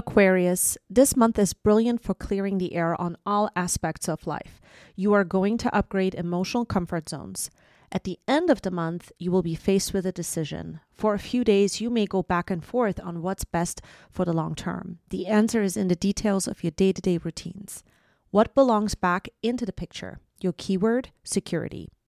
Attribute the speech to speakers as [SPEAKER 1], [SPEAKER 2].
[SPEAKER 1] Aquarius, this month is brilliant for clearing the air on all aspects of life. You are going to upgrade emotional comfort zones. At the end of the month, you will be faced with a decision. For a few days, you may go back and forth on what's best for the long term. The answer is in the details of your day to day routines. What belongs back into the picture? Your keyword security.